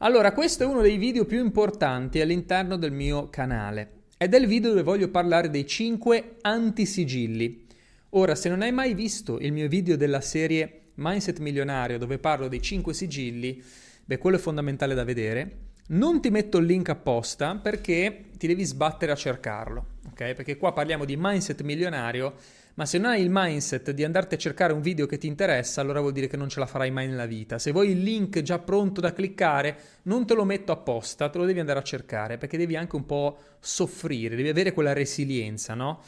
Allora, questo è uno dei video più importanti all'interno del mio canale ed è il video dove voglio parlare dei 5 antisigilli. Ora, se non hai mai visto il mio video della serie Mindset Milionario dove parlo dei 5 sigilli, beh, quello è fondamentale da vedere. Non ti metto il link apposta perché ti devi sbattere a cercarlo, ok? Perché qua parliamo di mindset milionario ma se non hai il mindset di andarti a cercare un video che ti interessa, allora vuol dire che non ce la farai mai nella vita. Se vuoi il link già pronto da cliccare, non te lo metto apposta, te lo devi andare a cercare, perché devi anche un po' soffrire, devi avere quella resilienza, no?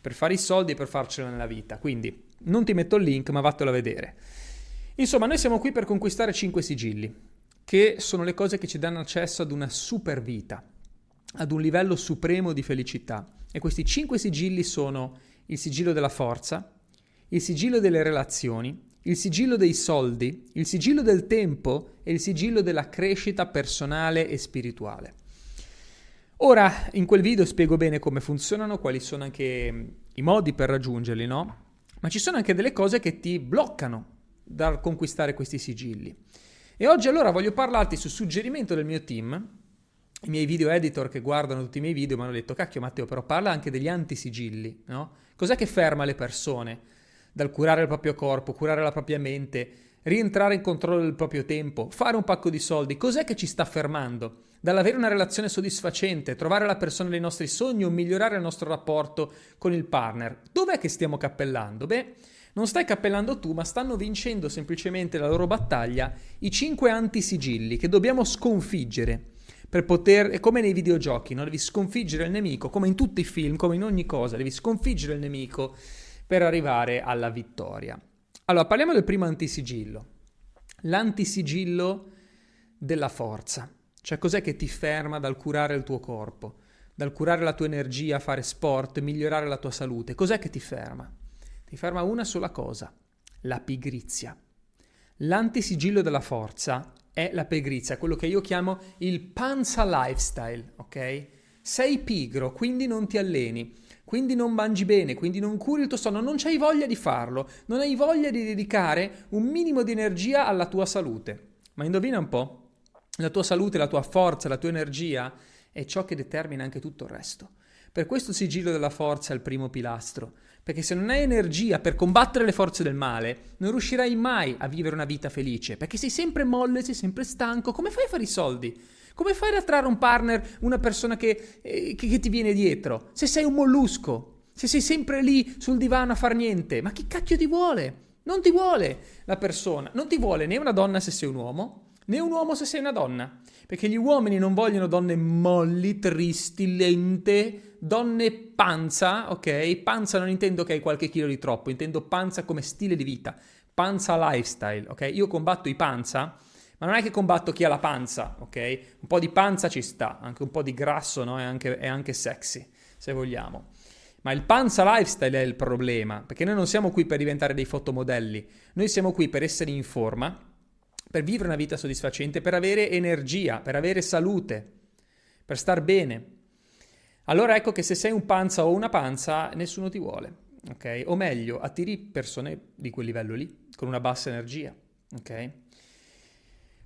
Per fare i soldi e per farcela nella vita. Quindi non ti metto il link, ma vattelo a vedere. Insomma, noi siamo qui per conquistare 5 sigilli, che sono le cose che ci danno accesso ad una super vita, ad un livello supremo di felicità. E questi 5 sigilli sono il sigillo della forza, il sigillo delle relazioni, il sigillo dei soldi, il sigillo del tempo e il sigillo della crescita personale e spirituale. Ora, in quel video spiego bene come funzionano, quali sono anche mm, i modi per raggiungerli, no? Ma ci sono anche delle cose che ti bloccano dal conquistare questi sigilli. E oggi allora voglio parlarti su suggerimento del mio team, i miei video editor che guardano tutti i miei video mi hanno detto, cacchio Matteo, però parla anche degli antisigilli, no? Cos'è che ferma le persone dal curare il proprio corpo, curare la propria mente, rientrare in controllo del proprio tempo, fare un pacco di soldi? Cos'è che ci sta fermando? Dall'avere una relazione soddisfacente, trovare la persona dei nostri sogni o migliorare il nostro rapporto con il partner. Dov'è che stiamo cappellando? Beh, non stai cappellando tu, ma stanno vincendo semplicemente la loro battaglia i cinque antisigilli che dobbiamo sconfiggere per poter, è come nei videogiochi, no? devi sconfiggere il nemico, come in tutti i film, come in ogni cosa, devi sconfiggere il nemico per arrivare alla vittoria. Allora, parliamo del primo antisigillo, l'antisigillo della forza, cioè cos'è che ti ferma dal curare il tuo corpo, dal curare la tua energia, fare sport, migliorare la tua salute, cos'è che ti ferma? Ti ferma una sola cosa, la pigrizia. L'antisigillo della forza è la pigrizia, quello che io chiamo il panza lifestyle, ok? Sei pigro, quindi non ti alleni, quindi non mangi bene, quindi non curi il tuo sonno, non hai voglia di farlo, non hai voglia di dedicare un minimo di energia alla tua salute. Ma indovina un po', la tua salute, la tua forza, la tua energia è ciò che determina anche tutto il resto. Per questo il sigillo della forza è il primo pilastro, perché se non hai energia per combattere le forze del male, non riuscirai mai a vivere una vita felice, perché sei sempre molle, sei sempre stanco, come fai a fare i soldi? Come fai ad attrarre un partner, una persona che, eh, che, che ti viene dietro? Se sei un mollusco, se sei sempre lì sul divano a far niente, ma chi cacchio ti vuole? Non ti vuole la persona, non ti vuole né una donna se sei un uomo, né un uomo se sei una donna. Perché gli uomini non vogliono donne molli, tristi, lente, donne panza, ok? Panza non intendo che hai qualche chilo di troppo, intendo panza come stile di vita, panza lifestyle, ok? Io combatto i panza, ma non è che combatto chi ha la panza, ok? Un po' di panza ci sta, anche un po' di grasso, no? È anche, è anche sexy, se vogliamo. Ma il panza lifestyle è il problema, perché noi non siamo qui per diventare dei fotomodelli, noi siamo qui per essere in forma, per vivere una vita soddisfacente, per avere energia, per avere salute, per star bene. Allora ecco che se sei un panza o una panza, nessuno ti vuole, ok? O meglio, attiri persone di quel livello lì, con una bassa energia, ok?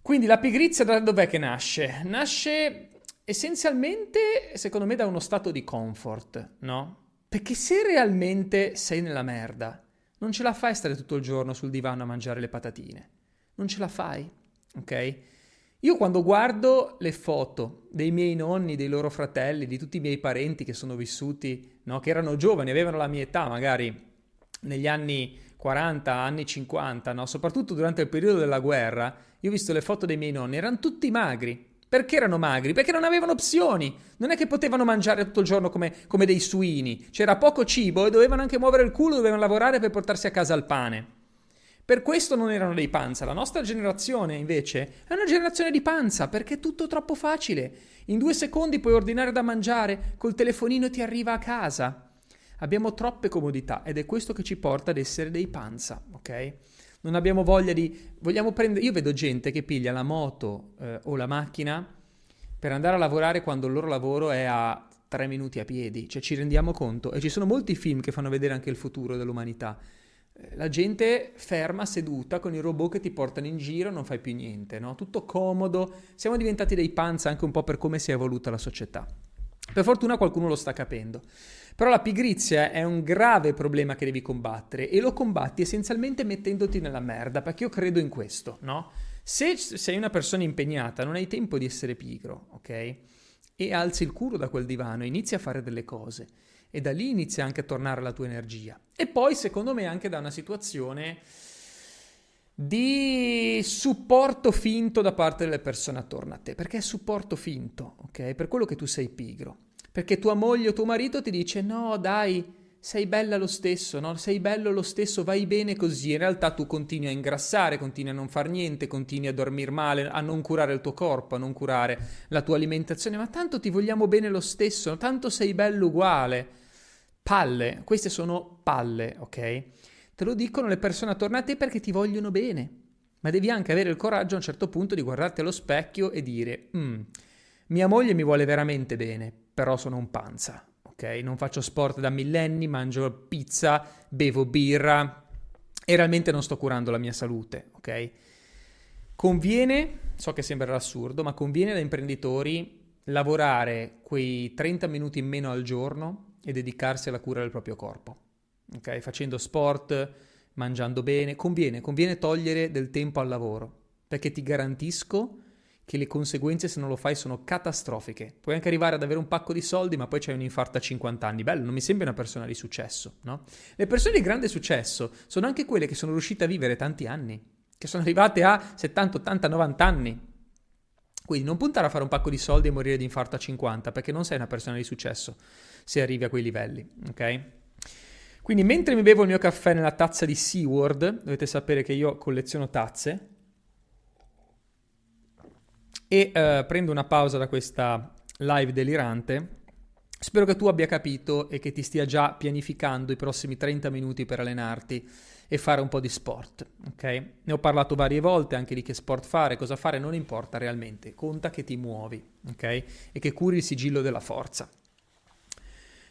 Quindi la pigrizia da dov'è che nasce? Nasce essenzialmente, secondo me, da uno stato di comfort, no? Perché se realmente sei nella merda, non ce la fai stare tutto il giorno sul divano a mangiare le patatine non ce la fai, ok? Io quando guardo le foto dei miei nonni, dei loro fratelli, di tutti i miei parenti che sono vissuti, no, che erano giovani, avevano la mia età, magari negli anni 40, anni 50, no, soprattutto durante il periodo della guerra, io ho visto le foto dei miei nonni, erano tutti magri. Perché erano magri? Perché non avevano opzioni. Non è che potevano mangiare tutto il giorno come, come dei suini. C'era poco cibo e dovevano anche muovere il culo, dovevano lavorare per portarsi a casa il pane. Per questo non erano dei panza. La nostra generazione, invece, è una generazione di panza perché è tutto troppo facile. In due secondi puoi ordinare da mangiare, col telefonino ti arriva a casa. Abbiamo troppe comodità ed è questo che ci porta ad essere dei panza, ok? Non abbiamo voglia di... Vogliamo prendere... Io vedo gente che piglia la moto eh, o la macchina per andare a lavorare quando il loro lavoro è a tre minuti a piedi. Cioè ci rendiamo conto? E ci sono molti film che fanno vedere anche il futuro dell'umanità la gente ferma, seduta, con i robot che ti portano in giro, non fai più niente, no? Tutto comodo. Siamo diventati dei panza anche un po' per come si è evoluta la società. Per fortuna qualcuno lo sta capendo. Però la pigrizia è un grave problema che devi combattere e lo combatti essenzialmente mettendoti nella merda, perché io credo in questo, no? Se sei una persona impegnata, non hai tempo di essere pigro, ok? E alzi il culo da quel divano inizi a fare delle cose. E da lì inizia anche a tornare la tua energia. E poi, secondo me, anche da una situazione di supporto finto da parte delle persone attorno a te, perché è supporto finto, ok? Per quello che tu sei pigro. Perché tua moglie o tuo marito ti dice no, dai, sei bella lo stesso, no? Sei bello lo stesso, vai bene così. In realtà tu continui a ingrassare, continui a non far niente, continui a dormire male, a non curare il tuo corpo, a non curare la tua alimentazione, ma tanto ti vogliamo bene lo stesso, tanto sei bello uguale. Palle, queste sono palle, ok? Te lo dicono le persone attorno a te perché ti vogliono bene. Ma devi anche avere il coraggio a un certo punto di guardarti allo specchio e dire, mm, mia moglie mi vuole veramente bene, però sono un panza, ok? Non faccio sport da millenni, mangio pizza, bevo birra e realmente non sto curando la mia salute, ok? Conviene, so che sembrerà assurdo, ma conviene da imprenditori lavorare quei 30 minuti in meno al giorno e dedicarsi alla cura del proprio corpo, ok? Facendo sport, mangiando bene, conviene, conviene togliere del tempo al lavoro, perché ti garantisco che le conseguenze se non lo fai sono catastrofiche. Puoi anche arrivare ad avere un pacco di soldi, ma poi c'hai un infarto a 50 anni. Bello, non mi sembra una persona di successo, no? Le persone di grande successo sono anche quelle che sono riuscite a vivere tanti anni, che sono arrivate a 70, 80, 90 anni. Quindi non puntare a fare un pacco di soldi e morire di infarto a 50, perché non sei una persona di successo se arrivi a quei livelli, ok? Quindi mentre mi bevo il mio caffè nella tazza di SeaWorld, dovete sapere che io colleziono tazze, e uh, prendo una pausa da questa live delirante. Spero che tu abbia capito e che ti stia già pianificando i prossimi 30 minuti per allenarti e fare un po' di sport, ok? Ne ho parlato varie volte anche di che sport fare, cosa fare, non importa realmente, conta che ti muovi, ok? E che curi il sigillo della forza.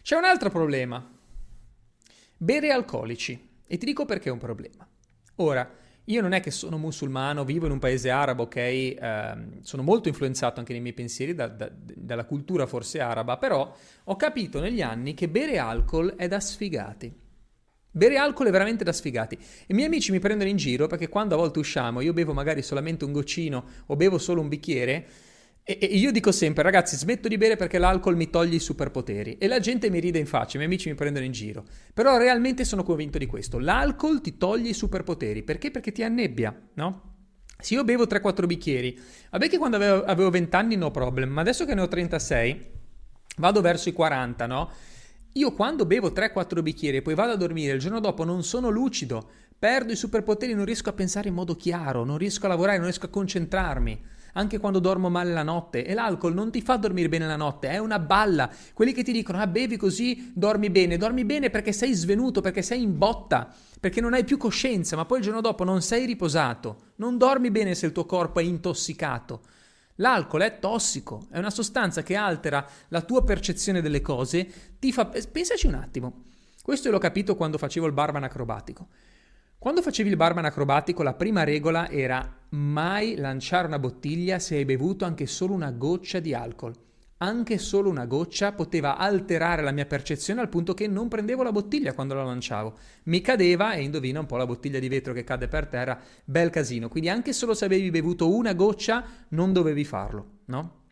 C'è un altro problema. Bere alcolici. E ti dico perché è un problema. Ora, io non è che sono musulmano, vivo in un paese arabo, ok? Eh, sono molto influenzato anche nei miei pensieri da, da, dalla cultura forse araba, però ho capito negli anni che bere alcol è da sfigati. Bere alcol è veramente da sfigati. I miei amici mi prendono in giro perché quando a volte usciamo io bevo magari solamente un goccino o bevo solo un bicchiere e, io dico sempre, ragazzi, smetto di bere perché l'alcol mi toglie i superpoteri. E la gente mi ride in faccia, i miei amici mi prendono in giro. Però realmente sono convinto di questo. L'alcol ti toglie i superpoteri. Perché? Perché ti annebbia, no? Se io bevo 3-4 bicchieri, vabbè che quando avevo, avevo 20 anni no problem, ma adesso che ne ho 36, vado verso i 40, no? Io quando bevo 3-4 bicchieri e poi vado a dormire, il giorno dopo non sono lucido, perdo i superpoteri, non riesco a pensare in modo chiaro, non riesco a lavorare, non riesco a concentrarmi anche quando dormo male la notte. E l'alcol non ti fa dormire bene la notte, è una balla. Quelli che ti dicono, ah, bevi così, dormi bene. Dormi bene perché sei svenuto, perché sei in botta, perché non hai più coscienza, ma poi il giorno dopo non sei riposato. Non dormi bene se il tuo corpo è intossicato. L'alcol è tossico, è una sostanza che altera la tua percezione delle cose, ti fa... Pensaci un attimo. Questo l'ho capito quando facevo il barman acrobatico. Quando facevi il barman acrobatico, la prima regola era mai lanciare una bottiglia se hai bevuto anche solo una goccia di alcol. Anche solo una goccia poteva alterare la mia percezione al punto che non prendevo la bottiglia quando la lanciavo. Mi cadeva e indovina un po' la bottiglia di vetro che cade per terra, bel casino. Quindi anche solo se avevi bevuto una goccia non dovevi farlo, no?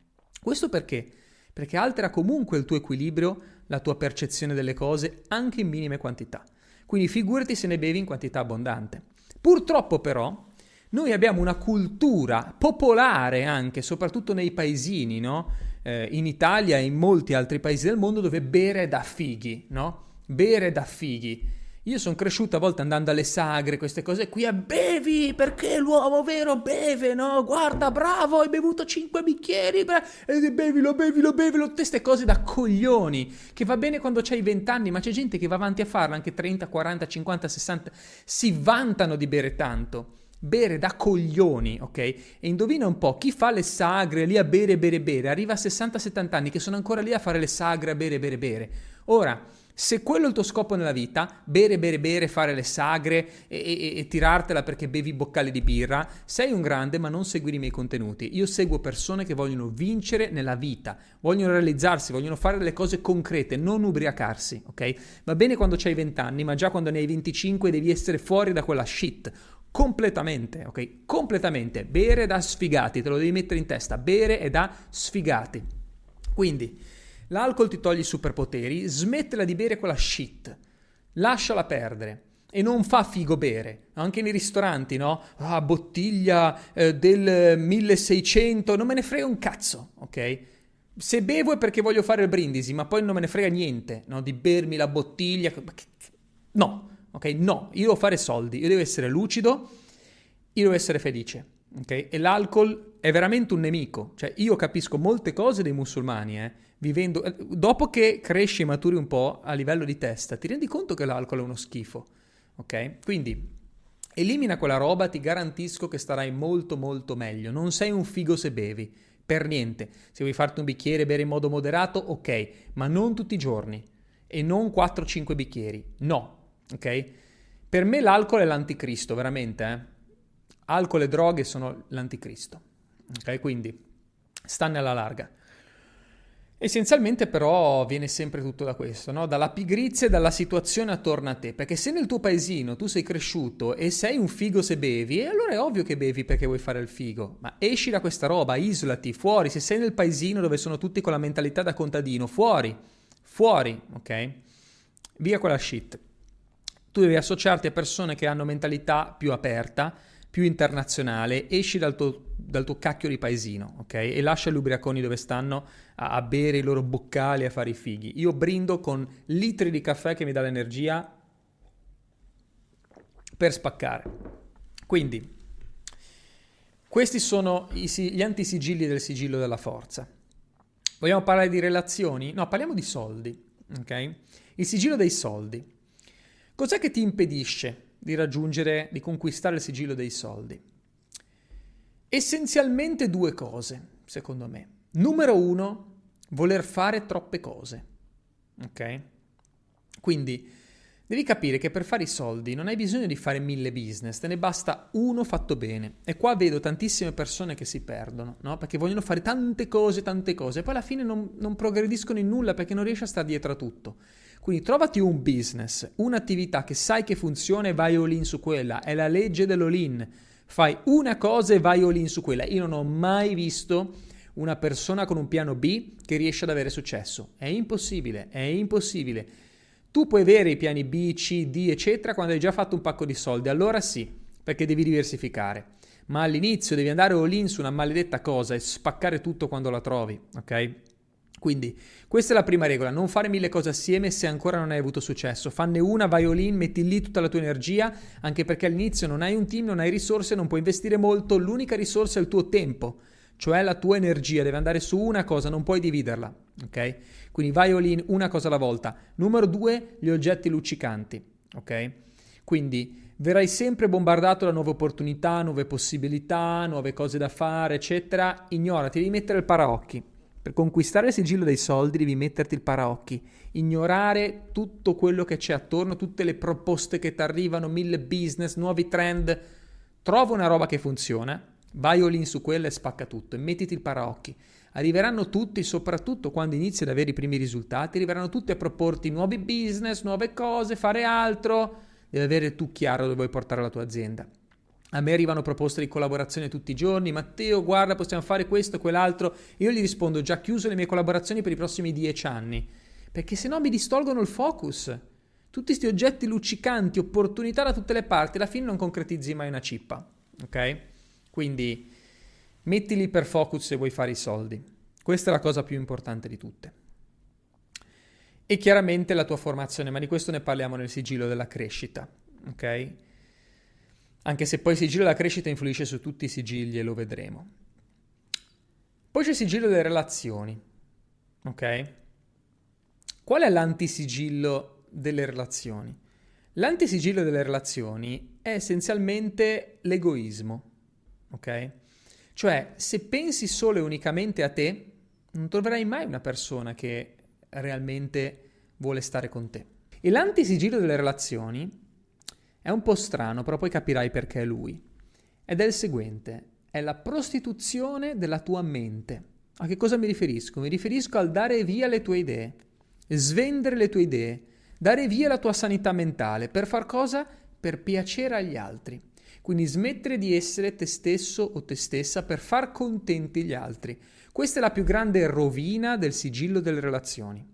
Questo perché? Perché altera comunque il tuo equilibrio, la tua percezione delle cose anche in minime quantità. Quindi figurati se ne bevi in quantità abbondante. Purtroppo però noi abbiamo una cultura popolare anche, soprattutto nei paesini, no? eh, in Italia e in molti altri paesi del mondo dove bere da fighi, no? Bere da fighi. Io sono cresciuto a volte andando alle sagre, queste cose qui, e bevi perché l'uomo vero beve, no? Guarda, bravo, hai bevuto 5 bicchieri, bra- e bevilo, bevilo, bevilo, tutte queste cose da coglioni, che va bene quando c'hai 20 anni, ma c'è gente che va avanti a farlo, anche 30, 40, 50, 60, si vantano di bere tanto. Bere da coglioni, ok? E indovina un po', chi fa le sagre lì a bere, bere, bere, arriva a 60-70 anni che sono ancora lì a fare le sagre a bere, bere, bere. Ora, Se quello è il tuo scopo nella vita, bere, bere, bere, fare le sagre e, e, e, tirartela perché bevi boccali di birra, sei un grande ma non segui i miei contenuti. Io seguo persone che vogliono vincere nella vita, vogliono realizzarsi, vogliono fare delle cose concrete, non ubriacarsi, ok? Va bene quando hai 20 anni, ma già quando ne hai 25 devi essere fuori da quella shit. Completamente, ok? Completamente. Bere da sfigati, te lo devi mettere in testa. Bere è da sfigati. Quindi L'alcol ti toglie i superpoteri, smettila di bere quella shit, lasciala perdere. E non fa figo bere, anche nei ristoranti, no? Ah, bottiglia eh, del 1600, non me ne frega un cazzo, ok? Se bevo è perché voglio fare il brindisi, ma poi non me ne frega niente, no? Di bermi la bottiglia. No, ok? No, io devo fare soldi, io devo essere lucido, io devo essere felice, ok? E l'alcol è veramente un nemico. Cioè, io capisco molte cose dei musulmani, eh? vivendo, eh, dopo che cresci e maturi un po' a livello di testa, ti rendi conto che l'alcol è uno schifo, ok? Quindi elimina quella roba, ti garantisco che starai molto molto meglio. Non sei un figo se bevi, per niente. Se vuoi farti un bicchiere e bere in modo moderato, ok, ma non tutti i giorni e non 4-5 bicchieri, no, ok? Per me l'alcol è l'anticristo, veramente, eh? Alcol e droghe sono l'anticristo, ok? Quindi stanne alla larga. Essenzialmente però viene sempre tutto da questo, no? dalla pigrizia e dalla situazione attorno a te, perché se nel tuo paesino tu sei cresciuto e sei un figo se bevi, allora è ovvio che bevi perché vuoi fare il figo, ma esci da questa roba, isolati, fuori, se sei nel paesino dove sono tutti con la mentalità da contadino, fuori, fuori, ok? Via quella shit. Tu devi associarti a persone che hanno mentalità più aperta, più internazionale, esci dal tuo, dal tuo cacchio di paesino, ok? E lascia gli ubriaconi dove stanno a, a bere i loro boccali, a fare i fighi. Io brindo con litri di caffè che mi dà l'energia per spaccare. Quindi, questi sono i, gli antisigilli del sigillo della forza. Vogliamo parlare di relazioni? No, parliamo di soldi, ok? Il sigillo dei soldi. Cos'è che ti impedisce di raggiungere, di conquistare il sigillo dei soldi? Essenzialmente due cose, secondo me. Numero uno, voler fare troppe cose. Ok? Quindi devi capire che per fare i soldi non hai bisogno di fare mille business, te ne basta uno fatto bene. E qua vedo tantissime persone che si perdono, no? Perché vogliono fare tante cose, tante cose, e poi alla fine non, non progrediscono in nulla perché non riesci a stare dietro a tutto. Quindi trovati un business, un'attività che sai che funziona e vai all in su quella. È la legge dell'all-in. Fai una cosa e vai all in su quella. Io non ho mai visto una persona con un piano B che riesce ad avere successo. È impossibile, è impossibile. Tu puoi avere i piani B, C, D, eccetera, quando hai già fatto un pacco di soldi. Allora sì, perché devi diversificare. Ma all'inizio devi andare all in su una maledetta cosa e spaccare tutto quando la trovi, ok? Quindi questa è la prima regola, non fare mille cose assieme se ancora non hai avuto successo. Fanne una, vai all in, metti lì tutta la tua energia, anche perché all'inizio non hai un team, non hai risorse, non puoi investire molto, l'unica risorsa è il tuo tempo, cioè la tua energia, deve andare su una cosa, non puoi dividerla, ok? Quindi vai all in una cosa alla volta. Numero due, gli oggetti luccicanti, ok? Quindi verrai sempre bombardato da nuove opportunità, nuove possibilità, nuove cose da fare, eccetera. Ignora, ti devi mettere il paraocchi per conquistare il sigillo dei soldi devi metterti il paraocchi, ignorare tutto quello che c'è attorno, tutte le proposte che ti arrivano, mille business, nuovi trend. Trova una roba che funziona, vai all in su quella e spacca tutto e mettiti il paraocchi. Arriveranno tutti, soprattutto quando inizi ad avere i primi risultati, arriveranno tutti a proporti nuovi business, nuove cose, fare altro. Devi avere tu chiaro dove vuoi portare la tua azienda. A me arrivano proposte di collaborazione tutti i giorni. Matteo, guarda, possiamo fare questo, quell'altro. Io gli rispondo: già chiuso le mie collaborazioni per i prossimi dieci anni. Perché se no mi distolgono il focus. Tutti questi oggetti luccicanti, opportunità da tutte le parti, alla fine non concretizzi mai una cippa. Ok? Quindi mettili per focus se vuoi fare i soldi. Questa è la cosa più importante di tutte. E chiaramente la tua formazione, ma di questo ne parliamo nel sigillo della crescita. Ok? Anche se poi il sigillo della crescita influisce su tutti i sigilli e lo vedremo. Poi c'è il sigillo delle relazioni, ok? Qual è l'antisigillo delle relazioni? L'antisigillo delle relazioni è essenzialmente l'egoismo, ok? Cioè, se pensi solo e unicamente a te, non troverai mai una persona che realmente vuole stare con te. E l'antisigillo delle relazioni è un po' strano, però poi capirai perché è lui. Ed è il seguente, è la prostituzione della tua mente. A che cosa mi riferisco? Mi riferisco al dare via le tue idee, svendere le tue idee, dare via la tua sanità mentale. Per far cosa? Per piacere agli altri. Quindi smettere di essere te stesso o te stessa per far contenti gli altri. Questa è la più grande rovina del sigillo delle relazioni.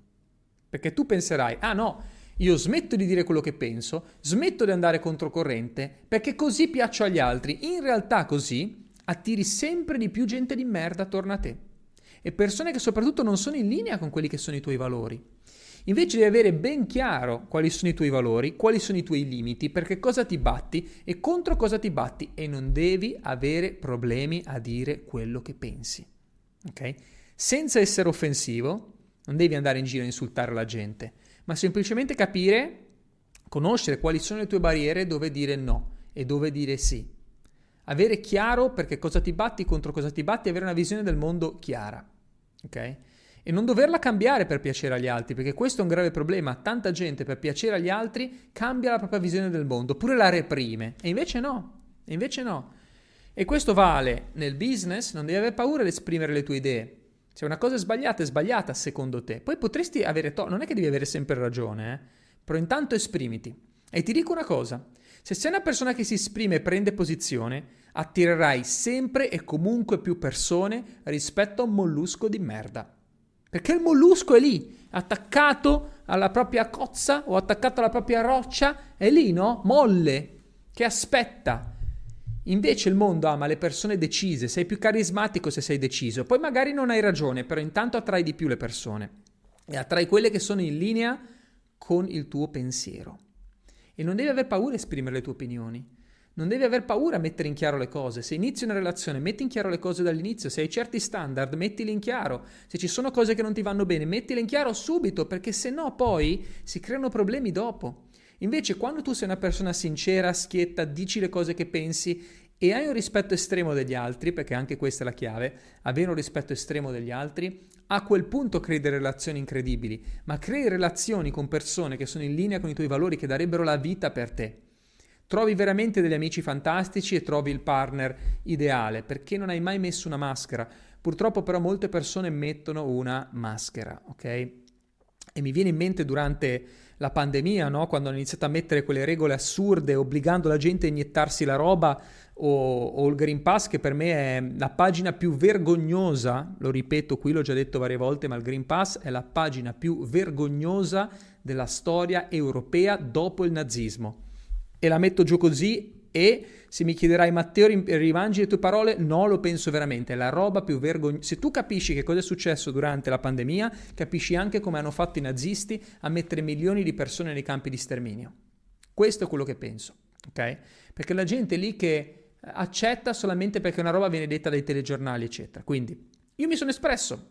Perché tu penserai, ah no, io smetto di dire quello che penso, smetto di andare controcorrente, perché così piaccio agli altri. In realtà così attiri sempre di più gente di merda attorno a te. E persone che soprattutto non sono in linea con quelli che sono i tuoi valori. Invece di avere ben chiaro quali sono i tuoi valori, quali sono i tuoi limiti, perché cosa ti batti e contro cosa ti batti e non devi avere problemi a dire quello che pensi. Ok? Senza essere offensivo, non devi andare in giro a insultare la gente, ma semplicemente capire, conoscere quali sono le tue barriere, dove dire no e dove dire sì. Avere chiaro perché cosa ti batti, contro cosa ti batti, avere una visione del mondo chiara. Ok? E non doverla cambiare per piacere agli altri, perché questo è un grave problema. Tanta gente per piacere agli altri cambia la propria visione del mondo, oppure la reprime. E invece no, e invece no. E questo vale nel business, non devi avere paura di esprimere le tue idee. Se una cosa è sbagliata, è sbagliata secondo te. Poi potresti avere torto, non è che devi avere sempre ragione, eh? però intanto esprimiti. E ti dico una cosa, se sei una persona che si esprime e prende posizione, attirerai sempre e comunque più persone rispetto a un mollusco di merda. Perché il mollusco è lì, attaccato alla propria cozza o attaccato alla propria roccia, è lì, no? Molle, che aspetta. Invece il mondo ama le persone decise, sei più carismatico se sei deciso, poi magari non hai ragione, però intanto attrai di più le persone e attrai quelle che sono in linea con il tuo pensiero. E non devi aver paura di esprimere le tue opinioni. Non devi aver paura a mettere in chiaro le cose. Se inizi una relazione, metti in chiaro le cose dall'inizio. Se hai certi standard, mettili in chiaro. Se ci sono cose che non ti vanno bene, mettile in chiaro subito, perché se no poi si creano problemi dopo. Invece, quando tu sei una persona sincera, schietta, dici le cose che pensi e hai un rispetto estremo degli altri, perché anche questa è la chiave, avere un rispetto estremo degli altri, a quel punto crei delle relazioni incredibili, ma crei relazioni con persone che sono in linea con i tuoi valori, che darebbero la vita per te. Trovi veramente degli amici fantastici e trovi il partner ideale, perché non hai mai messo una maschera. Purtroppo però molte persone mettono una maschera, ok? E mi viene in mente durante la pandemia, no? quando hanno iniziato a mettere quelle regole assurde, obbligando la gente a iniettarsi la roba o, o, il Green Pass, che per me è la pagina più vergognosa, lo ripeto qui, l'ho già detto varie volte, ma il Green Pass è la pagina più vergognosa della storia europea dopo il nazismo. E la metto giù così e se mi chiederai Matteo rimangi le tue parole, no, lo penso veramente, è la roba più vergognosa. Se tu capisci che cosa è successo durante la pandemia, capisci anche come hanno fatto i nazisti a mettere milioni di persone nei campi di sterminio. Questo è quello che penso, ok? Perché la gente lì che accetta solamente perché una roba viene detta dai telegiornali, eccetera. Quindi io mi sono espresso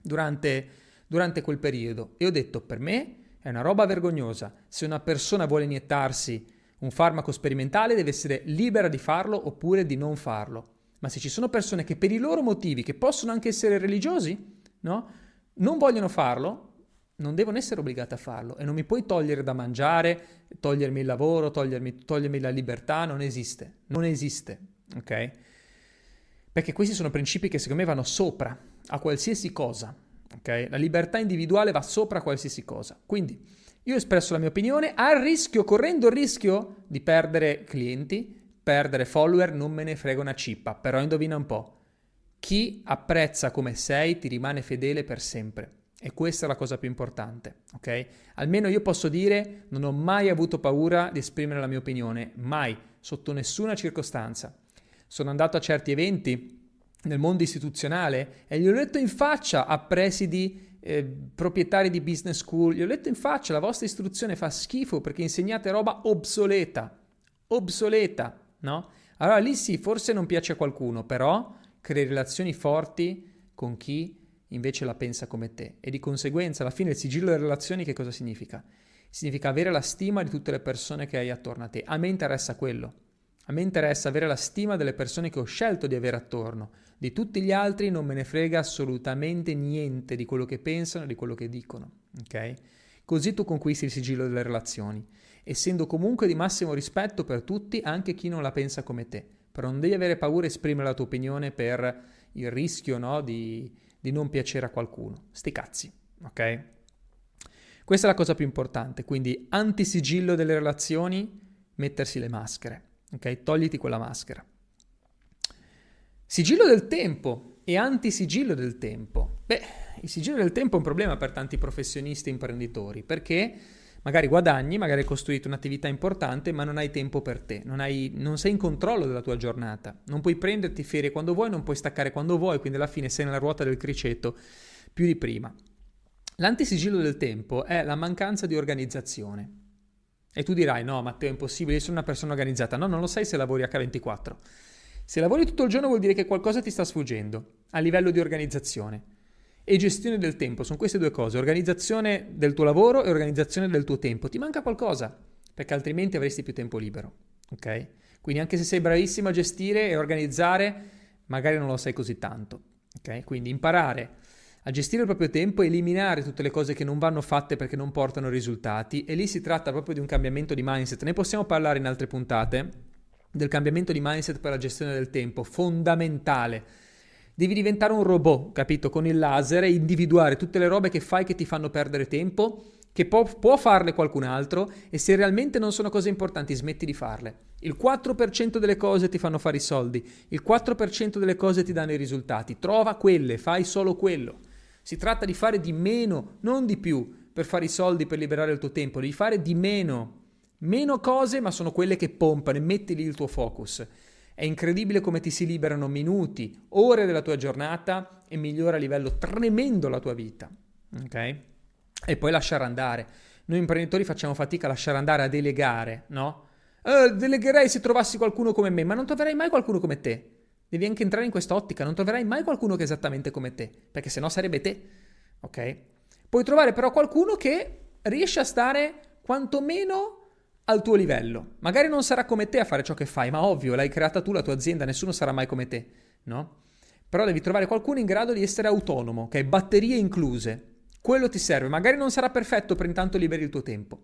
durante, durante quel periodo e ho detto per me è una roba vergognosa. Se una persona vuole iniettarsi un farmaco sperimentale deve essere libera di farlo oppure di non farlo. Ma se ci sono persone che per i loro motivi, che possono anche essere religiosi, no? non vogliono farlo, non devono essere obbligate a farlo e non mi puoi togliere da mangiare, togliermi il lavoro, togliermi, togliermi la libertà, non esiste, non esiste, ok? Perché questi sono principi che secondo me vanno sopra a qualsiasi cosa, ok? La libertà individuale va sopra a qualsiasi cosa. Quindi io ho espresso la mia opinione, a rischio, correndo il rischio di perdere clienti, perdere follower, non me ne frega una cippa, però indovina un po'. Chi apprezza come sei ti rimane fedele per sempre. E questa è la cosa più importante, ok? Almeno io posso dire non ho mai avuto paura di esprimere la mia opinione, mai, sotto nessuna circostanza. Sono andato a certi eventi nel mondo istituzionale e gli ho detto in faccia a presidi, eh, proprietari di business school, gli ho detto in faccia la vostra istruzione fa schifo perché insegnate roba obsoleta, obsoleta, no? Allora lì sì, forse non piace a qualcuno, però crei relazioni forti con chi invece la pensa come te e di conseguenza alla fine il sigillo delle relazioni che cosa significa? Significa avere la stima di tutte le persone che hai attorno a te. A me interessa quello. A me interessa avere la stima delle persone che ho scelto di avere attorno. Di tutti gli altri non me ne frega assolutamente niente di quello che pensano e di quello che dicono. Ok? Così tu conquisti il sigillo delle relazioni, essendo comunque di massimo rispetto per tutti, anche chi non la pensa come te. Però non devi avere paura di esprimere la tua opinione per il rischio no, di, di non piacere a qualcuno. Sti cazzi, ok? Questa è la cosa più importante, quindi antisigillo delle relazioni, mettersi le maschere, ok? Togliti quella maschera. Sigillo del tempo e antisigillo del tempo. Beh, il sigillo del tempo è un problema per tanti professionisti e imprenditori, perché magari guadagni, magari hai costruito un'attività importante, ma non hai tempo per te, non, hai, non, sei in controllo della tua giornata, non puoi prenderti ferie quando vuoi, non puoi staccare quando vuoi, quindi alla fine sei nella ruota del criceto più di prima. L'antisigillo del tempo è la mancanza di organizzazione. E tu dirai, no Matteo è impossibile, io sono una persona organizzata. No, non lo sai se lavori H24. Se lavori tutto il giorno vuol dire che qualcosa ti sta sfuggendo a livello di organizzazione e gestione del tempo. Sono queste due cose, organizzazione del tuo lavoro e organizzazione del tuo tempo. Ti manca qualcosa, perché altrimenti avresti più tempo libero. Ok? Quindi anche se sei bravissimo a gestire e organizzare, magari non lo sai così tanto. Ok? Quindi imparare a gestire il proprio tempo e eliminare tutte le cose che non vanno fatte perché non portano risultati e lì si tratta proprio di un cambiamento di mindset. Ne possiamo parlare in altre puntate del cambiamento di mindset per la gestione del tempo, fondamentale. Devi diventare un robot, capito? Con il laser e individuare tutte le robe che fai che ti fanno perdere tempo, che può, può farle qualcun altro e se realmente non sono cose importanti smetti di farle. Il 4% delle cose ti fanno fare i soldi, il 4% delle cose ti danno i risultati. Trova quelle, fai solo quello. Si tratta di fare di meno, non di più, per fare i soldi, per liberare il tuo tempo, devi fare di meno. Meno cose, ma sono quelle che pompano e metti lì il tuo focus. È incredibile come ti si liberano minuti, ore della tua giornata e migliora a livello tremendo la tua vita. Ok? E poi lasciare andare. Noi imprenditori facciamo fatica a lasciare andare, a delegare, no? Eh, delegherei se trovassi qualcuno come me, ma non troverai mai qualcuno come te. Devi anche entrare in questa ottica, non troverai mai qualcuno che è esattamente come te, perché sennò sarebbe te, ok? Puoi trovare però qualcuno che riesce a stare quantomeno al tuo livello. Magari non sarà come te a fare ciò che fai, ma ovvio, l'hai creata tu, la tua azienda, nessuno sarà mai come te, no? Però devi trovare qualcuno in grado di essere autonomo, ok? Batterie incluse. Quello ti serve. Magari non sarà perfetto, per intanto liberi il tuo tempo.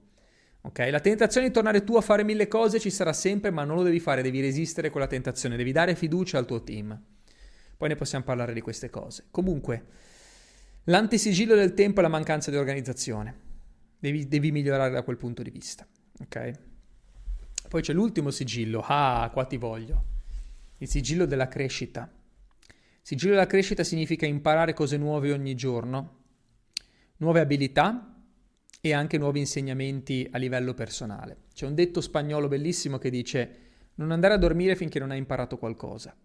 Ok? La tentazione di tornare tu a fare mille cose ci sarà sempre, ma non lo devi fare, devi resistere con la tentazione, devi dare fiducia al tuo team. Poi ne possiamo parlare di queste cose. Comunque, l'antisigillo del tempo è la mancanza di organizzazione. Devi, devi migliorare da quel punto di vista. Ok? Poi c'è l'ultimo sigillo. Ah, qua ti voglio. Il sigillo della crescita. Il sigillo della crescita significa imparare cose nuove ogni giorno, nuove abilità e anche nuovi insegnamenti a livello personale. C'è un detto spagnolo bellissimo che dice non andare a dormire finché non hai imparato qualcosa.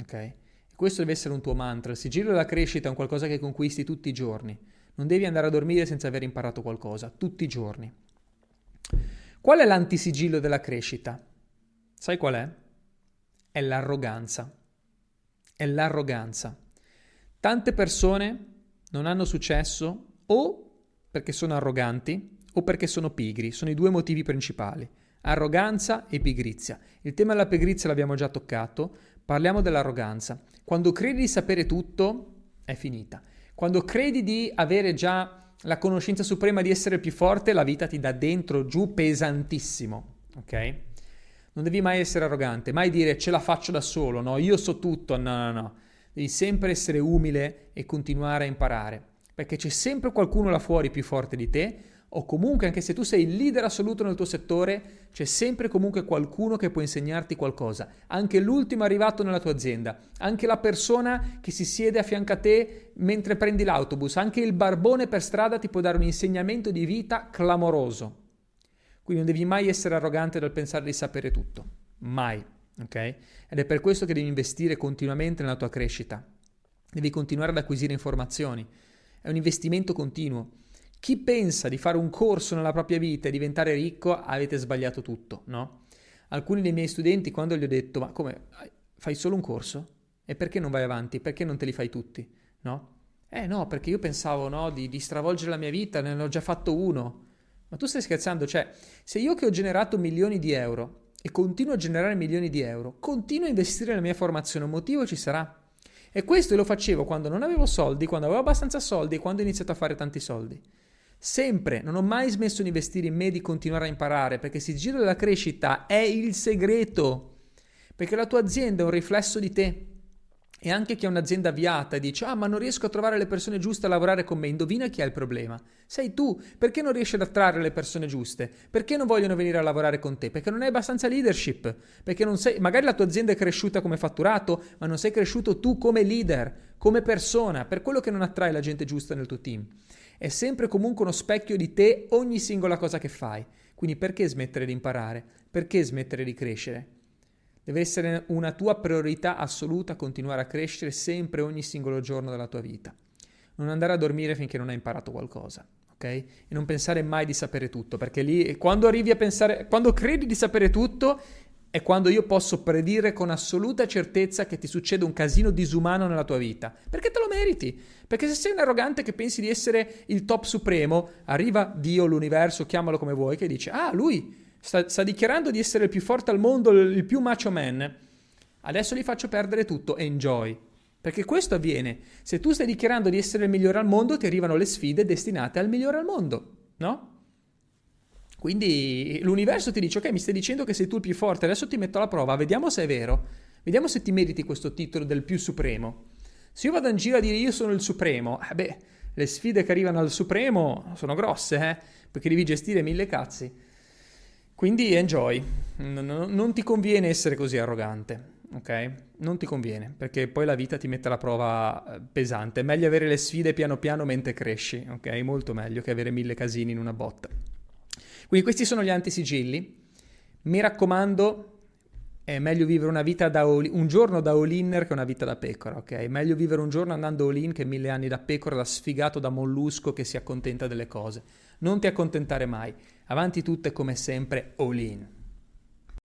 Ok? Questo deve essere un tuo mantra. Il sigillo della crescita è un qualcosa che conquisti tutti i giorni. Non devi andare a dormire senza aver imparato qualcosa, tutti i giorni. Qual è l'antisigillo della crescita? Sai qual è? È l'arroganza. È l'arroganza. Tante persone non hanno successo o perché sono arroganti o perché sono pigri. Sono i due motivi principali. Arroganza e pigrizia. Il tema della pigrizia l'abbiamo già toccato, parliamo dell'arroganza. Quando credi di sapere tutto, è finita. Quando credi di avere già la conoscenza suprema di essere più forte, la vita ti dà dentro giù pesantissimo, ok? Non devi mai essere arrogante, mai dire ce la faccio da solo, no, io so tutto, no, no, no. Devi sempre essere umile e continuare a imparare perché c'è sempre qualcuno là fuori più forte di te, o comunque anche se tu sei il leader assoluto nel tuo settore, c'è sempre comunque qualcuno che può insegnarti qualcosa, anche l'ultimo arrivato nella tua azienda, anche la persona che si siede a fianco a te mentre prendi l'autobus, anche il barbone per strada ti può dare un insegnamento di vita clamoroso. Quindi non devi mai essere arrogante dal pensare di sapere tutto, mai, ok? Ed è per questo che devi investire continuamente nella tua crescita. Devi continuare ad acquisire informazioni è un investimento continuo. Chi pensa di fare un corso nella propria vita e diventare ricco, avete sbagliato tutto, no? Alcuni dei miei studenti, quando gli ho detto, ma come, fai solo un corso? E perché non vai avanti? Perché non te li fai tutti, no? Eh no, perché io pensavo, no, di, di stravolgere la mia vita, ne ho già fatto uno. Ma tu stai scherzando? Cioè, se io che ho generato milioni di euro e continuo a generare milioni di euro, continuo a investire nella mia formazione, un motivo ci sarà. E questo lo facevo quando non avevo soldi, quando avevo abbastanza soldi e quando ho iniziato a fare tanti soldi. Sempre, non ho mai smesso di investire in me, di continuare a imparare, perché il sigillo della crescita è il segreto, perché la tua azienda è un riflesso di te. E anche chi ha un'azienda avviata e dice, ah ma non riesco a trovare le persone giuste a lavorare con me, indovina chi ha il problema? Sei tu, perché non riesci ad attrarre le persone giuste? Perché non vogliono venire a lavorare con te? Perché non hai abbastanza leadership, perché non sei, magari la tua azienda è cresciuta come fatturato, ma non sei cresciuto tu come leader, come persona, per quello che non attrai la gente giusta nel tuo team. È sempre comunque uno specchio di te ogni singola cosa che fai. Quindi perché smettere di imparare? Perché smettere di crescere? Deve essere una tua priorità assoluta continuare a crescere sempre ogni singolo giorno della tua vita. Non andare a dormire finché non hai imparato qualcosa. ok? E non pensare mai di sapere tutto, perché lì quando arrivi a pensare, quando credi di sapere tutto, è quando io posso predire con assoluta certezza che ti succede un casino disumano nella tua vita. Perché te lo meriti. Perché se sei un arrogante che pensi di essere il top supremo, arriva Dio, l'universo, chiamalo come vuoi, che dice, ah, lui sta, sta dichiarando di essere il più forte al mondo, il più macho man. Adesso gli faccio perdere tutto, enjoy. Perché questo avviene. Se tu stai dichiarando di essere il migliore al mondo, ti arrivano le sfide destinate al migliore al mondo, no? Quindi l'universo ti dice, ok, mi stai dicendo che sei tu il più forte, adesso ti metto alla prova, vediamo se è vero, vediamo se ti meriti questo titolo del più supremo. Se io vado in giro a dire io sono il supremo, eh beh, le sfide che arrivano al supremo sono grosse, eh, perché devi gestire mille cazzi. Quindi enjoy, non, ti conviene essere così arrogante, ok? Non ti conviene, perché poi la vita ti mette alla prova eh, pesante. È meglio avere le sfide piano piano mentre cresci, ok? Molto meglio che avere mille casini in una botta. Quindi questi sono gli antisigilli. Mi raccomando, è meglio vivere una vita da all- un giorno da all-inner che una vita da pecora, ok? È meglio vivere un giorno andando all-in che mille anni da pecora, da sfigato, da mollusco che si accontenta delle cose. Non ti accontentare mai. Avanti tutte come sempre all-in.